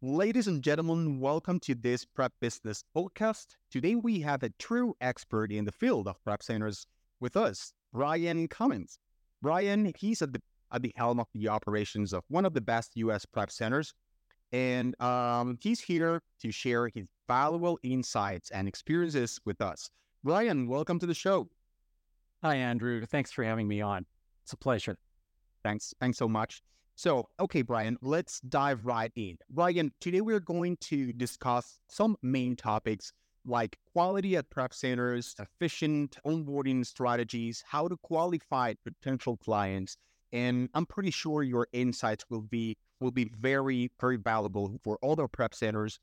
Ladies and gentlemen, welcome to this Prep Business podcast. Today we have a true expert in the field of prep centers with us, Brian Cummings. Brian, he's at the at the helm of the operations of one of the best U.S. prep centers, and um, he's here to share his valuable insights and experiences with us. Brian, welcome to the show. Hi, Andrew. Thanks for having me on. It's a pleasure. Thanks. Thanks so much. So, okay, Brian, let's dive right in. Brian, today we're going to discuss some main topics like quality at prep centers, efficient onboarding strategies, how to qualify potential clients, and I'm pretty sure your insights will be will be very very valuable for other prep centers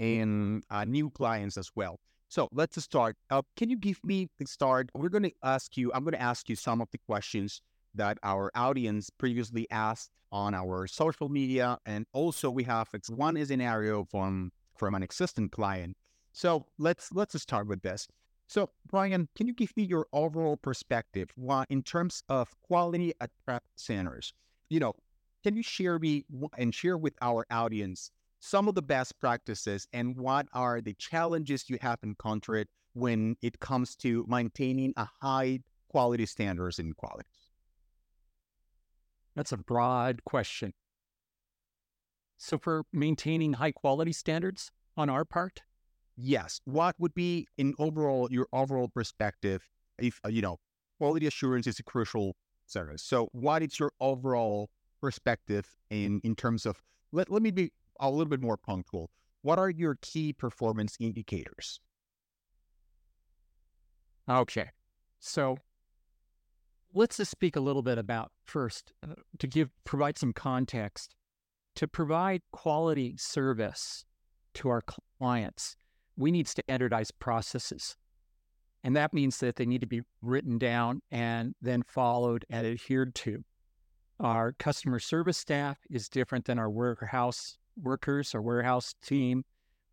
and uh, new clients as well. So let's start. Uh, can you give me the start? We're going to ask you. I'm going to ask you some of the questions that our audience previously asked on our social media. And also we have one is an scenario from from an existing client. So let's let's start with this. So Brian, can you give me your overall perspective why, in terms of quality at prep centers? You know, can you share me and share with our audience some of the best practices and what are the challenges you have encountered when it comes to maintaining a high quality standards in quality? That's a broad question. So, for maintaining high quality standards on our part? Yes. What would be, in overall, your overall perspective, if, uh, you know, quality assurance is a crucial service. So, what is your overall perspective in, in terms of, let, let me be a little bit more punctual. What are your key performance indicators? Okay. So, let's just speak a little bit about first uh, to give provide some context. To provide quality service to our clients we need standardized processes. And that means that they need to be written down and then followed and adhered to. Our customer service staff is different than our warehouse workers or warehouse team.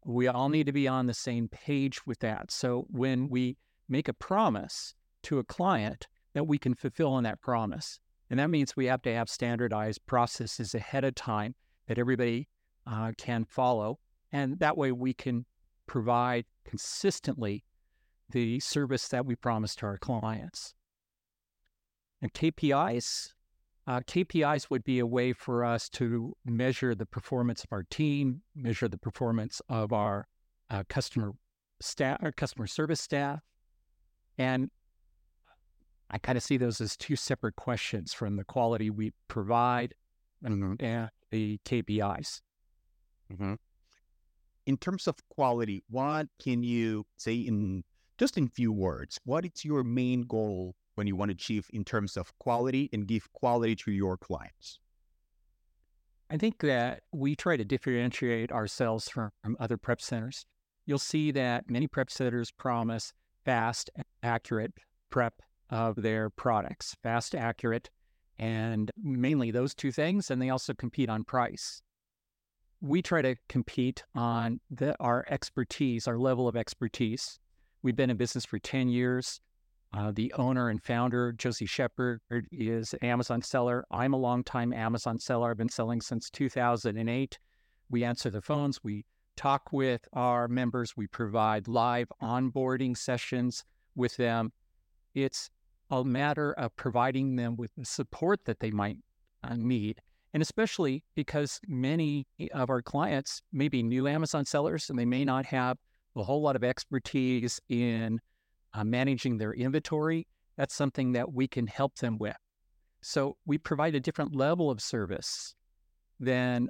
We all need to be on the same page with that. So when we make a promise to a client that we can fulfill on that promise. And that means we have to have standardized processes ahead of time that everybody uh, can follow. And that way we can provide consistently the service that we promise to our clients. And KPIs, uh, KPIs would be a way for us to measure the performance of our team, measure the performance of our uh, customer staff, our customer service staff, and I kind of see those as two separate questions from the quality we provide mm-hmm. and the KPIs. Mm-hmm. In terms of quality, what can you say in just in few words? What is your main goal when you want to achieve in terms of quality and give quality to your clients? I think that we try to differentiate ourselves from, from other prep centers. You'll see that many prep centers promise fast, accurate prep of their products fast, accurate, and mainly those two things. And they also compete on price. We try to compete on the, our expertise, our level of expertise. We've been in business for 10 years. Uh, the owner and founder, Josie Shepard, is an Amazon seller. I'm a longtime Amazon seller. I've been selling since 2008. We answer the phones. We talk with our members. We provide live onboarding sessions with them. It's a matter of providing them with the support that they might uh, need. And especially because many of our clients may be new Amazon sellers and they may not have a whole lot of expertise in uh, managing their inventory. That's something that we can help them with. So we provide a different level of service than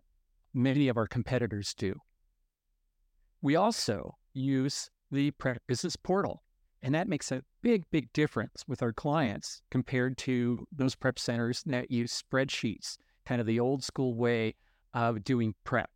many of our competitors do. We also use the business portal. And that makes a big, big difference with our clients compared to those prep centers that use spreadsheets, kind of the old school way of doing prep.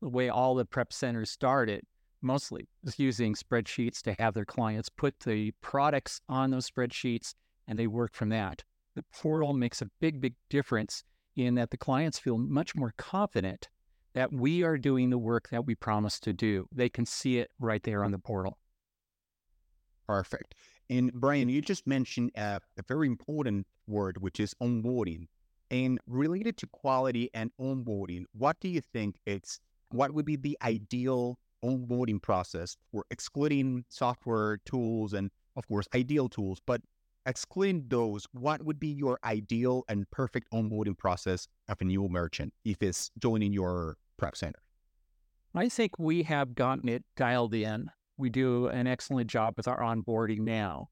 The way all the prep centers started mostly was using spreadsheets to have their clients put the products on those spreadsheets and they work from that. The portal makes a big, big difference in that the clients feel much more confident that we are doing the work that we promised to do. They can see it right there on the portal. Perfect. And Brian, you just mentioned uh, a very important word, which is onboarding. And related to quality and onboarding, what do you think it's what would be the ideal onboarding process for excluding software tools and, of course, ideal tools, but excluding those, what would be your ideal and perfect onboarding process of a new merchant if it's joining your prep center? I think we have gotten it dialed in. We do an excellent job with our onboarding now.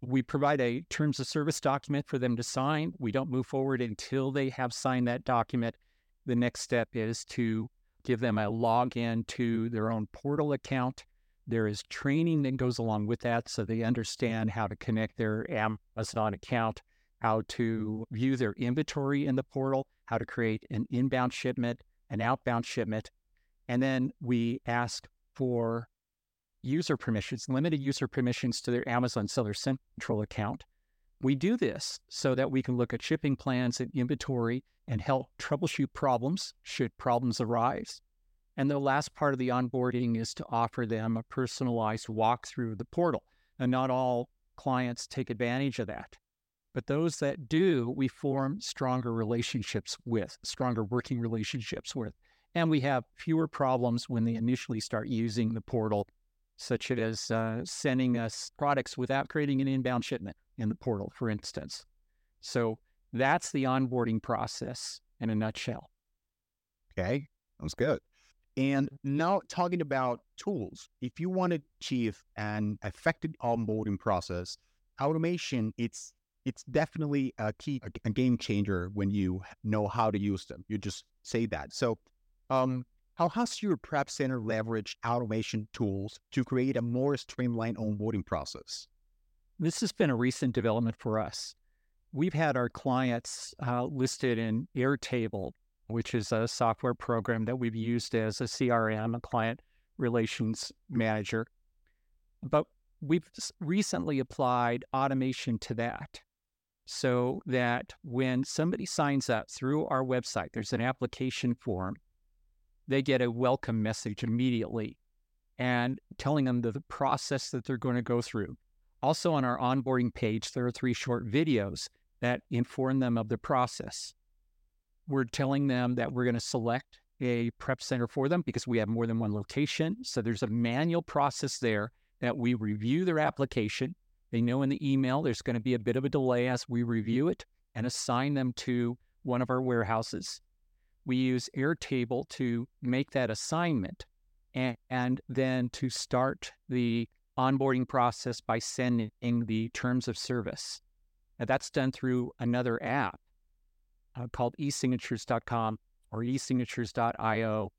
We provide a terms of service document for them to sign. We don't move forward until they have signed that document. The next step is to give them a login to their own portal account. There is training that goes along with that so they understand how to connect their Amazon account, how to view their inventory in the portal, how to create an inbound shipment, an outbound shipment. And then we ask for user permissions, limited user permissions to their Amazon Seller Central account. We do this so that we can look at shipping plans and inventory and help troubleshoot problems should problems arise. And the last part of the onboarding is to offer them a personalized walkthrough of the portal. And not all clients take advantage of that. But those that do, we form stronger relationships with, stronger working relationships with. And we have fewer problems when they initially start using the portal such as uh, sending us products without creating an inbound shipment in the portal, for instance. So that's the onboarding process in a nutshell. Okay, sounds good. And now talking about tools, if you want to achieve an effective onboarding process, automation it's it's definitely a key a game changer when you know how to use them. You just say that. So um, how has your prep center leveraged automation tools to create a more streamlined onboarding process? This has been a recent development for us. We've had our clients uh, listed in Airtable, which is a software program that we've used as a CRM, a client relations manager. But we've recently applied automation to that so that when somebody signs up through our website, there's an application form they get a welcome message immediately and telling them the, the process that they're going to go through. Also, on our onboarding page, there are three short videos that inform them of the process. We're telling them that we're going to select a prep center for them because we have more than one location. So there's a manual process there that we review their application. They know in the email there's going to be a bit of a delay as we review it and assign them to one of our warehouses we use Airtable to make that assignment and, and then to start the onboarding process by sending the terms of service. Now, that's done through another app uh, called esignatures.com or esignatures.io.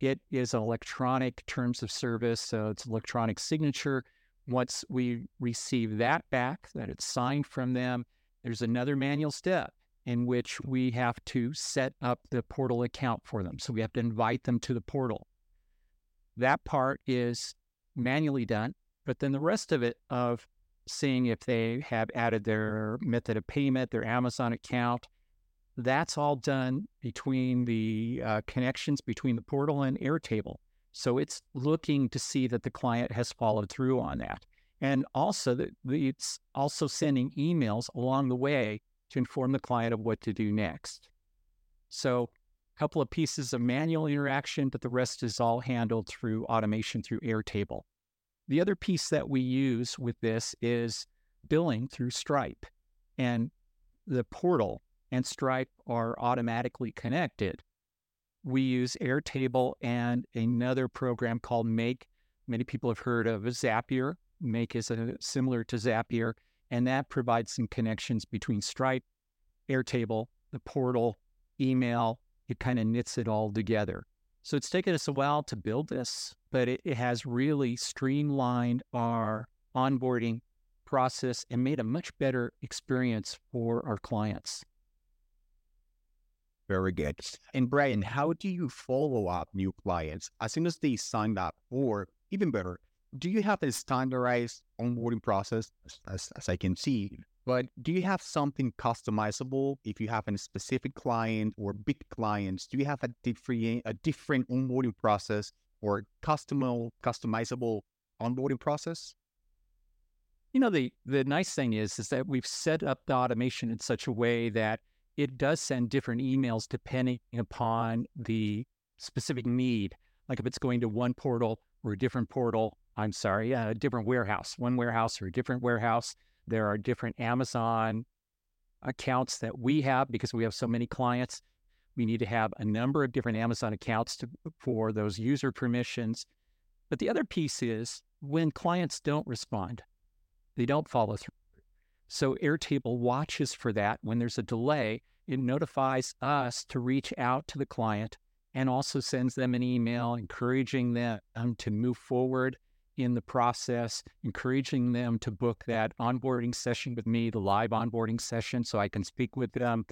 It is an electronic terms of service, so it's electronic signature. Once we receive that back, that it's signed from them, there's another manual step in which we have to set up the portal account for them. So we have to invite them to the portal. That part is manually done, but then the rest of it of seeing if they have added their method of payment, their Amazon account, that's all done between the uh, connections between the portal and Airtable. So it's looking to see that the client has followed through on that. And also, the, the, it's also sending emails along the way to inform the client of what to do next. So, a couple of pieces of manual interaction, but the rest is all handled through automation through Airtable. The other piece that we use with this is billing through Stripe. And the portal and Stripe are automatically connected. We use Airtable and another program called Make. Many people have heard of Zapier. Make is a, similar to Zapier and that provides some connections between Stripe, Airtable, the portal, email. It kind of knits it all together. So it's taken us a while to build this, but it, it has really streamlined our onboarding process and made a much better experience for our clients. Very good. And Brian, how do you follow up new clients as soon as they sign up, or even better, do you have a standardized onboarding process as, as I can see, but do you have something customizable if you have a specific client or big clients? Do you have a different a different onboarding process or custom customizable onboarding process? You know, the the nice thing is is that we've set up the automation in such a way that it does send different emails depending upon the specific need, like if it's going to one portal or a different portal, I'm sorry, a different warehouse, one warehouse or a different warehouse. There are different Amazon accounts that we have because we have so many clients. We need to have a number of different Amazon accounts to, for those user permissions. But the other piece is when clients don't respond, they don't follow through. So Airtable watches for that. When there's a delay, it notifies us to reach out to the client and also sends them an email encouraging them to move forward in the process, encouraging them to book that onboarding session with me, the live onboarding session, so I can speak with them.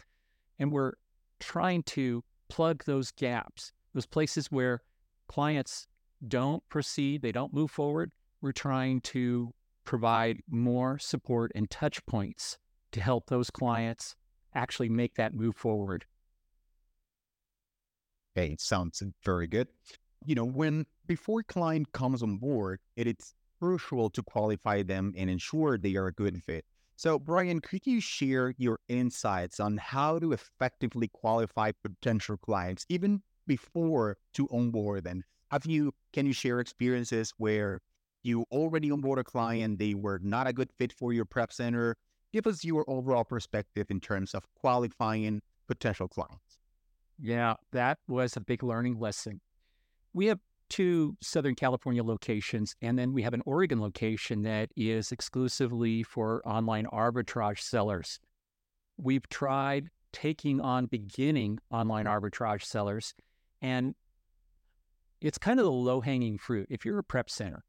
And we're trying to plug those gaps, those places where clients don't proceed, they don't move forward. We're trying to provide more support and touch points to help those clients actually make that move forward. Okay, sounds very good. You know, when before client comes on board, it is crucial to qualify them and ensure they are a good fit. So, Brian, could you share your insights on how to effectively qualify potential clients even before to onboard them? Have you can you share experiences where you already onboard a client, they were not a good fit for your prep center? Give us your overall perspective in terms of qualifying potential clients. Yeah, that was a big learning lesson. We have two Southern California locations, and then we have an Oregon location that is exclusively for online arbitrage sellers. We've tried taking on beginning online arbitrage sellers, and it's kind of the low hanging fruit. If you're a prep center,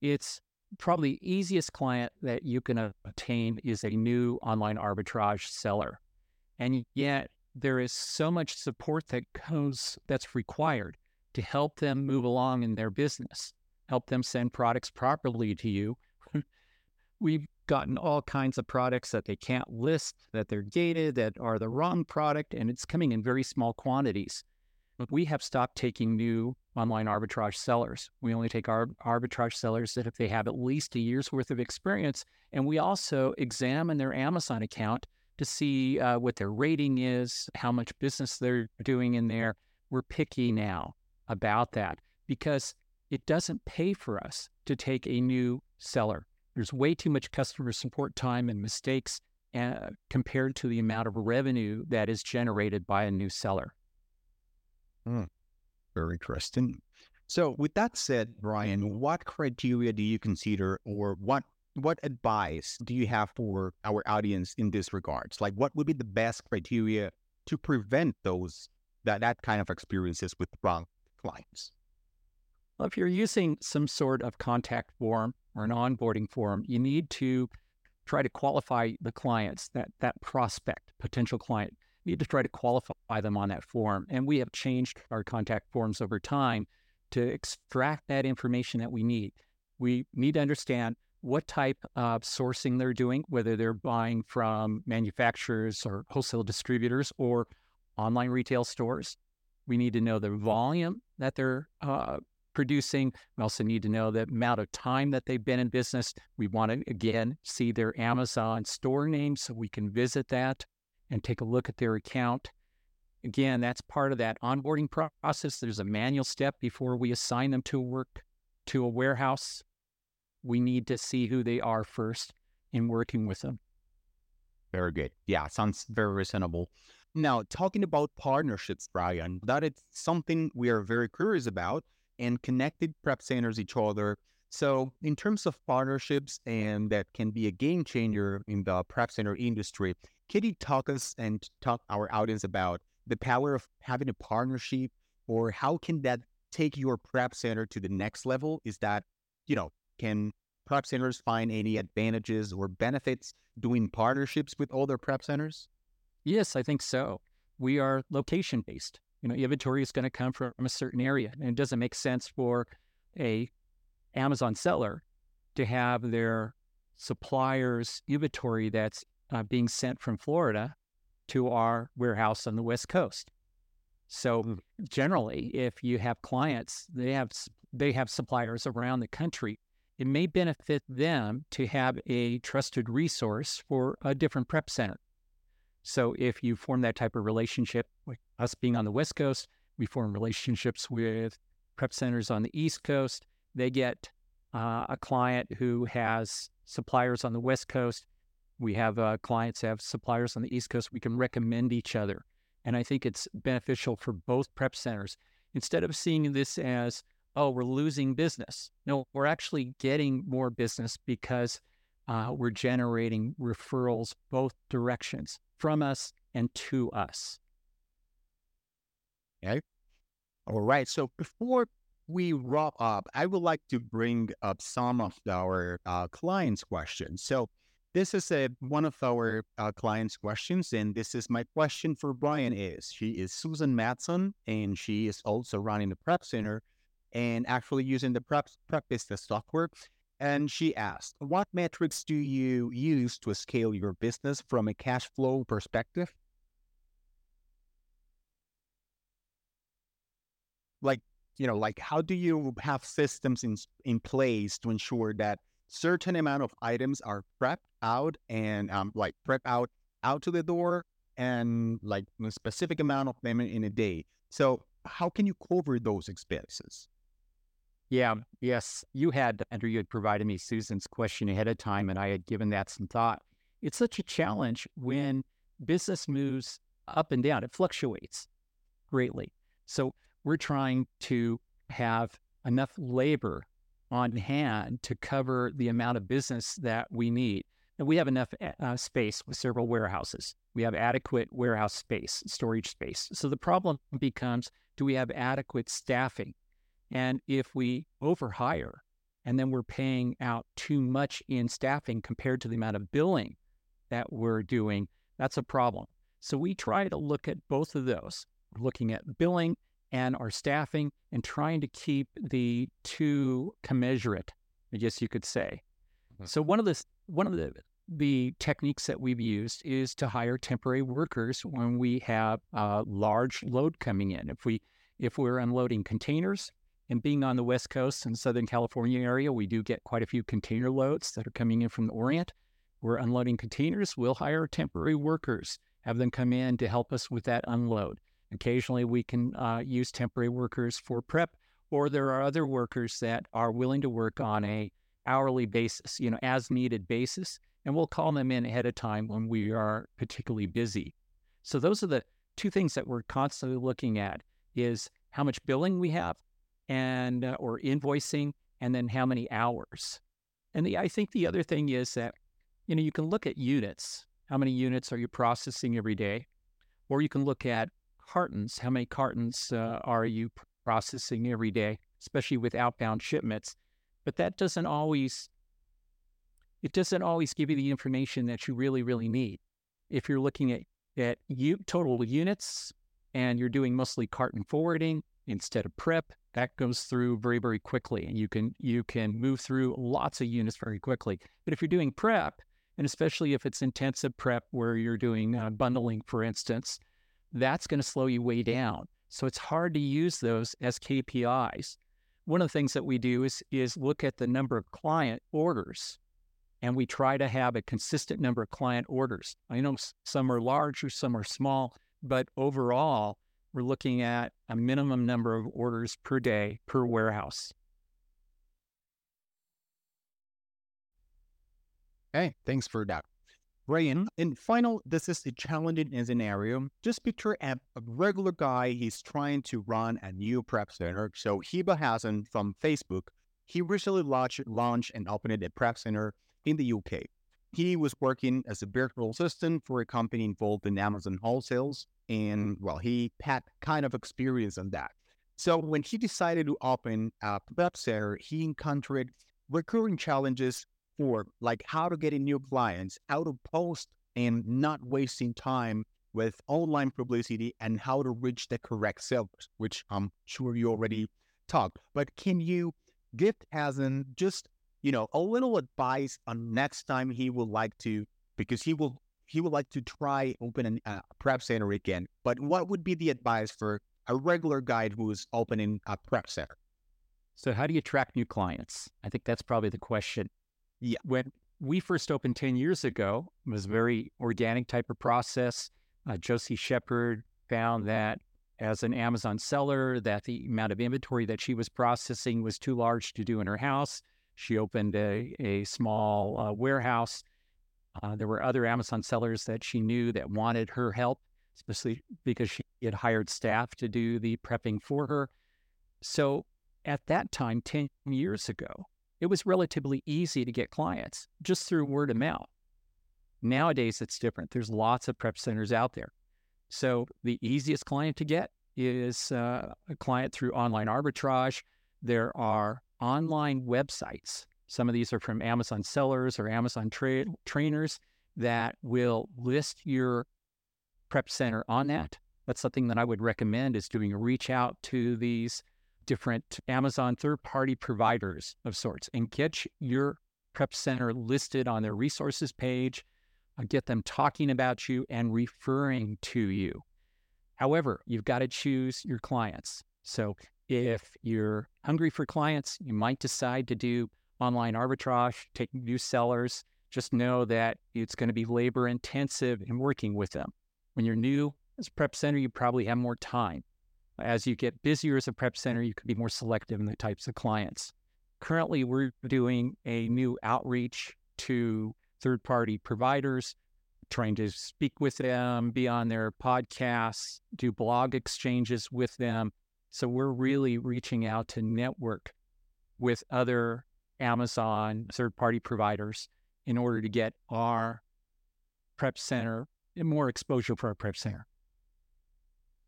it's probably easiest client that you can obtain is a new online arbitrage seller. And yet there is so much support that goes that's required to help them move along in their business, help them send products properly to you. We've gotten all kinds of products that they can't list, that they're gated, that are the wrong product, and it's coming in very small quantities. We have stopped taking new online arbitrage sellers. We only take our arbitrage sellers that if they have at least a year's worth of experience. And we also examine their Amazon account to see uh, what their rating is, how much business they're doing in there. We're picky now about that because it doesn't pay for us to take a new seller. There's way too much customer support time and mistakes uh, compared to the amount of revenue that is generated by a new seller. Mm. Very interesting. So, with that said, Brian, what criteria do you consider, or what what advice do you have for our audience in this regards? Like, what would be the best criteria to prevent those that that kind of experiences with wrong clients? Well, if you're using some sort of contact form or an onboarding form, you need to try to qualify the clients that that prospect potential client need to try to qualify them on that form. And we have changed our contact forms over time to extract that information that we need. We need to understand what type of sourcing they're doing, whether they're buying from manufacturers or wholesale distributors or online retail stores. We need to know the volume that they're uh, producing. We also need to know the amount of time that they've been in business. We want to, again, see their Amazon store name so we can visit that and take a look at their account. Again, that's part of that onboarding process. There's a manual step before we assign them to work to a warehouse. We need to see who they are first in working with them. Very good. Yeah, sounds very reasonable. Now, talking about partnerships, Brian, that is something we are very curious about and connected prep centers each other. So, in terms of partnerships, and that can be a game changer in the prep center industry, can you talk us and talk our audience about the power of having a partnership or how can that take your prep center to the next level? Is that, you know, can prep centers find any advantages or benefits doing partnerships with other prep centers? Yes, I think so. We are location based. You know, inventory is going to come from a certain area, and it doesn't make sense for a Amazon seller to have their suppliers' inventory that's uh, being sent from Florida to our warehouse on the West Coast. So mm. generally, if you have clients, they have they have suppliers around the country. It may benefit them to have a trusted resource for a different prep center. So if you form that type of relationship, like us being on the West Coast, We form relationships with prep centers on the East Coast. They get uh, a client who has suppliers on the West Coast. We have uh, clients have suppliers on the East Coast. We can recommend each other. And I think it's beneficial for both prep centers. Instead of seeing this as, oh, we're losing business, no, we're actually getting more business because uh, we're generating referrals both directions from us and to us. Okay. All right. So before we wrap up, I would like to bring up some of our uh, clients' questions. So this is a one of our uh, clients' questions, and this is my question for Brian. Is she is Susan Matson, and she is also running the Prep Center, and actually using the Prep Prep Business software. And she asked, "What metrics do you use to scale your business from a cash flow perspective?" Like you know, like how do you have systems in in place to ensure that certain amount of items are prepped out and um, like prep out out to the door and like a specific amount of them in a day. So how can you cover those expenses? Yeah, yes, you had Andrew. You had provided me Susan's question ahead of time, and I had given that some thought. It's such a challenge when business moves up and down; it fluctuates greatly. So we're trying to have enough labor on hand to cover the amount of business that we need. And we have enough eh, uh, space with several warehouses. We have adequate warehouse space, storage space. So the problem becomes do we have adequate staffing? And if we overhire and then we're paying out too much in staffing compared to the amount of billing that we're doing, that's a problem. So we try to look at both of those. We're looking at billing and our staffing and trying to keep the two commensurate, I guess you could say. Mm-hmm. So one of the one of the the techniques that we've used is to hire temporary workers when we have a large load coming in. If we if we're unloading containers and being on the West Coast and Southern California area, we do get quite a few container loads that are coming in from the Orient. We're unloading containers. We'll hire temporary workers, have them come in to help us with that unload. Occasionally, we can uh, use temporary workers for prep, or there are other workers that are willing to work on a hourly basis, you know, as needed basis, and we'll call them in ahead of time when we are particularly busy. So those are the two things that we're constantly looking at: is how much billing we have, and uh, or invoicing, and then how many hours. And the, I think the other thing is that you know you can look at units. How many units are you processing every day? Or you can look at cartons. How many cartons uh, are you processing every day, especially with outbound shipments? But that doesn't always it doesn't always give you the information that you really really need. If you're looking at at you, total units and you're doing mostly carton forwarding instead of prep, that goes through very very quickly, and you can you can move through lots of units very quickly. But if you're doing prep, and especially if it's intensive prep where you're doing uh, bundling, for instance, that's going to slow you way down. So it's hard to use those as KPIs. One of the things that we do is, is look at the number of client orders and we try to have a consistent number of client orders. I know some are large or some are small, but overall, we're looking at a minimum number of orders per day per warehouse. Hey, thanks for that. Brian, and final, this is a challenging scenario. Just picture a, a, regular guy, he's trying to run a new prep center. So Hiba Hassan from Facebook, he recently launched, launched and opened a prep center in the UK. He was working as a virtual assistant for a company involved in Amazon wholesales. And well, he had kind of experience on that. So when he decided to open a web center, he encountered recurring challenges for like how to get in new clients, how to post and not wasting time with online publicity and how to reach the correct sellers, which I'm sure you already talked. But can you give Hassan just, you know, a little advice on next time he would like to, because he will he would like to try open a uh, prep center again. But what would be the advice for a regular guy who is opening a prep center? So how do you attract new clients? I think that's probably the question. Yeah. When we first opened 10 years ago, it was a very organic type of process. Uh, Josie Shepard found that as an Amazon seller that the amount of inventory that she was processing was too large to do in her house. She opened a, a small uh, warehouse. Uh, there were other Amazon sellers that she knew that wanted her help, especially because she had hired staff to do the prepping for her. So at that time, 10 years ago, it was relatively easy to get clients just through word of mouth. Nowadays, it's different. There's lots of prep centers out there. So the easiest client to get is uh, a client through online arbitrage. There are online websites. Some of these are from Amazon sellers or Amazon tra- trainers that will list your prep center on that. That's something that I would recommend is doing a reach out to these different Amazon third party providers of sorts and get your prep center listed on their resources page, uh, get them talking about you and referring to you. However, you've got to choose your clients. So if you're hungry for clients, you might decide to do online arbitrage, take new sellers. Just know that it's going to be labor intensive in working with them. When you're new as a prep center, you probably have more time. As you get busier as a prep center, you can be more selective in the types of clients. Currently, we're doing a new outreach to third party providers, trying to speak with them, be on their podcasts, do blog exchanges with them. So we're really reaching out to network with other Amazon third party providers in order to get our prep center more exposure for our prep center.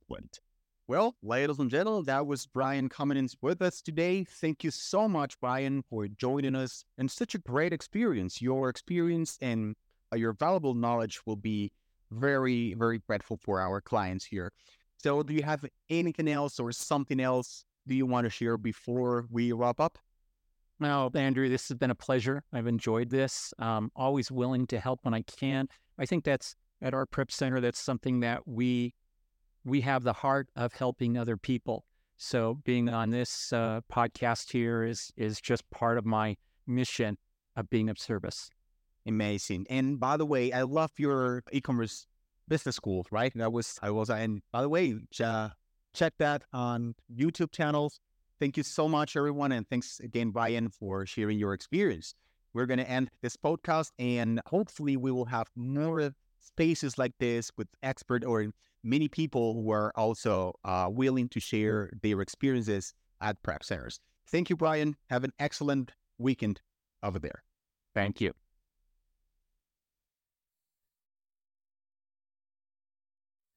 What? Well, ladies and gentlemen, that was Brian Cummings with us today. Thank you so much, Brian, for joining us and such a great experience. Your experience and uh, your valuable knowledge will be very, very grateful for our clients here. So, do you have anything else or something else do you want to share before we wrap up? No, Andrew, this has been a pleasure. I've enjoyed this. Um, always willing to help when I can. I think that's at our prep center. That's something that we we have the heart of helping other people. So being on this uh, podcast here is is just part of my mission of being of service. Amazing. And by the way, I love your e-commerce business school, right? That was I was and by the way, uh, check that on YouTube channels. Thank you so much, everyone, and thanks again, Brian, for sharing your experience. We're going to end this podcast, and hopefully, we will have more spaces like this with expert or many people who are also uh, willing to share their experiences at prep centers. Thank you, Brian. Have an excellent weekend over there. Thank you.